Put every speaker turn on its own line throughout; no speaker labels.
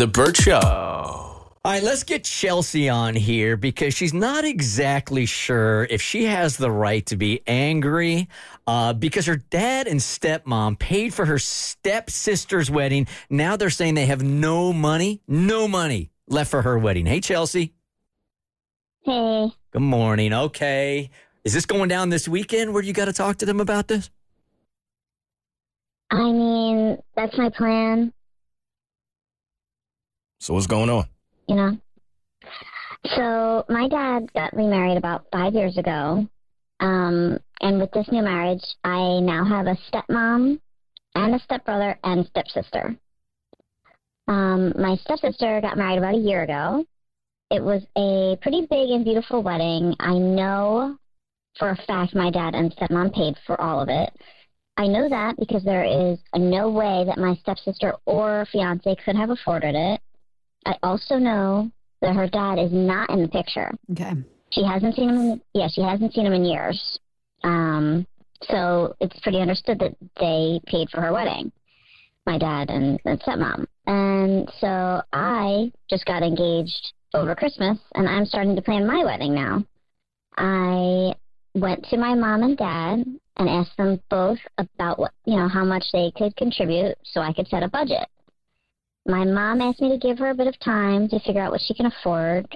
The Burt Show.
All right, let's get Chelsea on here because she's not exactly sure if she has the right to be angry uh, because her dad and stepmom paid for her stepsister's wedding. Now they're saying they have no money, no money left for her wedding. Hey, Chelsea.
Hey,
Good morning. Okay. Is this going down this weekend where you got to talk to them about this?
I mean, that's my plan,
So what's going on?
you know. So, my dad got remarried about five years ago. Um, and with this new marriage, I now have a stepmom and a stepbrother and stepsister. Um, my stepsister got married about a year ago. It was a pretty big and beautiful wedding. I know for a fact my dad and stepmom paid for all of it. I know that because there is no way that my stepsister or fiance could have afforded it. I also know that her dad is not in the picture.
Okay.
She hasn't seen him. In, yeah, she hasn't seen him in years. Um, so it's pretty understood that they paid for her wedding, my dad and, and stepmom. And so I just got engaged over Christmas, and I'm starting to plan my wedding now. I went to my mom and dad and asked them both about what you know how much they could contribute, so I could set a budget. My mom asked me to give her a bit of time to figure out what she can afford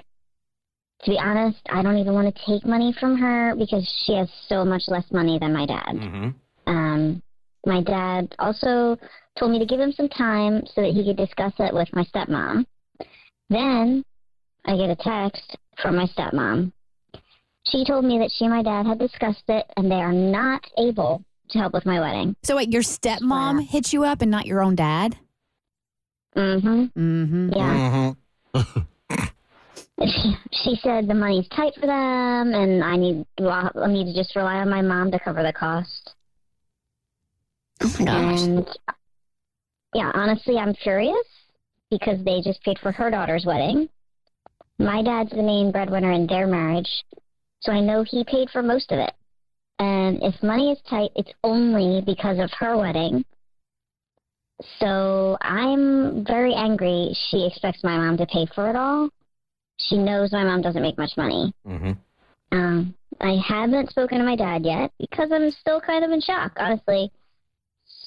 to be honest, I don't even want to take money from her because she has so much less money than my dad.
Mm-hmm.
Um, my dad also told me to give him some time so that he could discuss it with my stepmom. Then I get a text from my stepmom. She told me that she and my dad had discussed it and they are not able to help with my wedding.
So wait, your stepmom
Swear.
hit you up and not your own dad?
Mm-hmm.
Mm-hmm.
Yeah.
Mm-hmm.
She, she said the money's tight for them and I need well, I need to just rely on my mom to cover the cost.
Oh my gosh.
And yeah, honestly, I'm furious because they just paid for her daughter's wedding. My dad's the main breadwinner in their marriage, so I know he paid for most of it. And if money is tight, it's only because of her wedding. So I'm very angry. She expects my mom to pay for it all. She knows my mom doesn't make much money.
Mm-hmm.
Um, I haven't spoken to my dad yet because I'm still kind of in shock, honestly.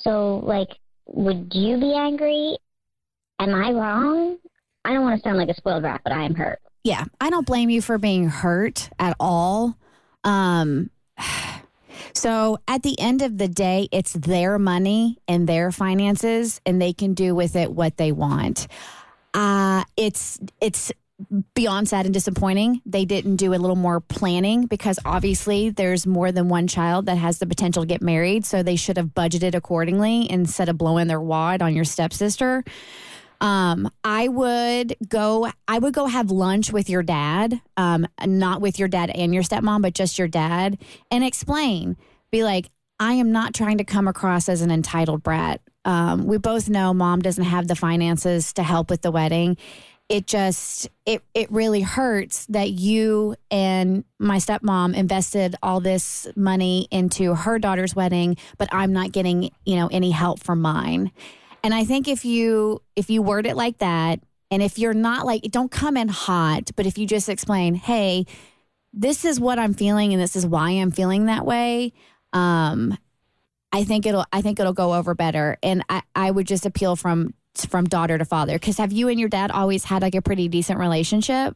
So, like, would you be angry? Am I wrong? I don't want to sound like a spoiled brat, but I am hurt.
Yeah, I don't blame you for being hurt at all. Um, so at the end of the day, it's their money and their finances, and they can do with it what they want. Uh, it's it's beyond sad and disappointing. They didn't do a little more planning because obviously there's more than one child that has the potential to get married, so they should have budgeted accordingly instead of blowing their wad on your stepsister. Um, I would go. I would go have lunch with your dad, um, not with your dad and your stepmom, but just your dad, and explain. Be like, I am not trying to come across as an entitled brat. Um, we both know mom doesn't have the finances to help with the wedding. It just it it really hurts that you and my stepmom invested all this money into her daughter's wedding, but I'm not getting you know any help from mine. And I think if you if you word it like that, and if you're not like don't come in hot, but if you just explain, hey, this is what I'm feeling and this is why I'm feeling that way, um, I think it'll I think it'll go over better. And I, I would just appeal from from daughter to father. Because have you and your dad always had like a pretty decent relationship?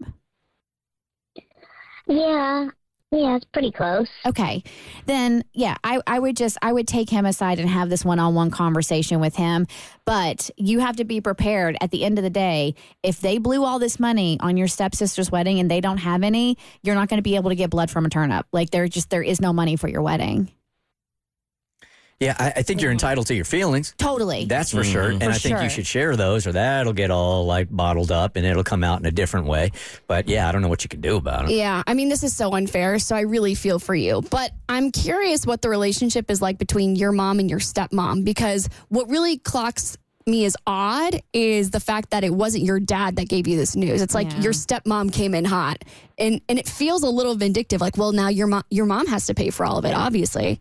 Yeah, yeah, it's pretty close.
Okay. Then yeah, I, I would just I would take him aside and have this one on one conversation with him. But you have to be prepared at the end of the day, if they blew all this money on your stepsister's wedding and they don't have any, you're not going to be able to get blood from a turnip. Like there just there is no money for your wedding.
Yeah, I, I think you're entitled to your feelings.
Totally.
That's for sure. Mm-hmm. And
For
I think
sure.
you should share those or that'll get all like bottled up and it'll come out in a different way. But yeah, I don't know what you can do about it.
Yeah, I mean, this is so unfair. So I really feel for you. But I'm curious what the relationship is like between your mom and your stepmom because what really clocks me as odd is the fact that it wasn't your dad that gave you this news. It's like
Yeah.
your stepmom came in hot. And and it feels a little vindictive like, well, now your mom your mom has to pay for all of it, obviously.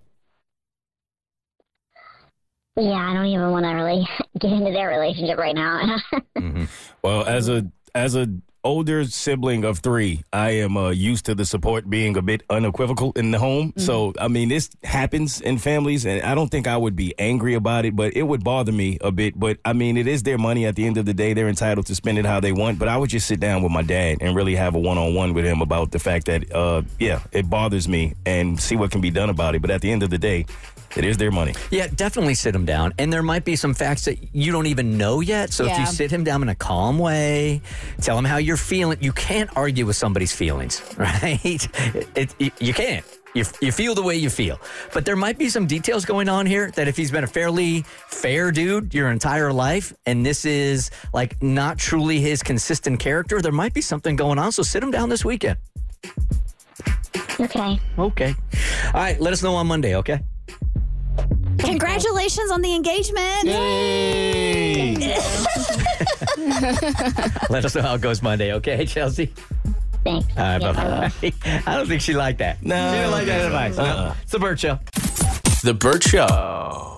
Yeah, I don't even want to really get into their relationship right now. Mm-hmm.
Well, as a as a older sibling of three, I am uh, used to the support being a bit unequivocal in the home. So, I mean, this happens in families, and I don't think I would be angry about it, but it would bother me a bit. But I mean, it is their money at the end of the day. They're entitled to spend it how they want. But I would just sit down with my dad and really have a one on one with him about the fact that, uh, yeah, it bothers me and see what can be done about it. But at the end of the day, it is their money.
Yeah, definitely sit him down. And there might be some facts that you don't even know yet. So if you sit him down in a calm way, tell him how you're feeling. You can't argue with somebody's feelings, right? It, it, you can't. You, you feel the way you feel. But there might be some details going on here that if he's been a fairly fair dude your entire life, and this is like not truly his consistent character, there might be something going on. So sit him down this weekend.
okay.
Okay. All right. Let us know on Monday, okay?
Congratulations on the engagement.
Let us know how it goes Monday, okay, Chelsea?
Thanks.
All right,
Yeah, I will.
bye-bye. I don't think she liked that.
No.
She didn't like that advice.
Uh-uh.
It's the Burt Show.
The Burt Show.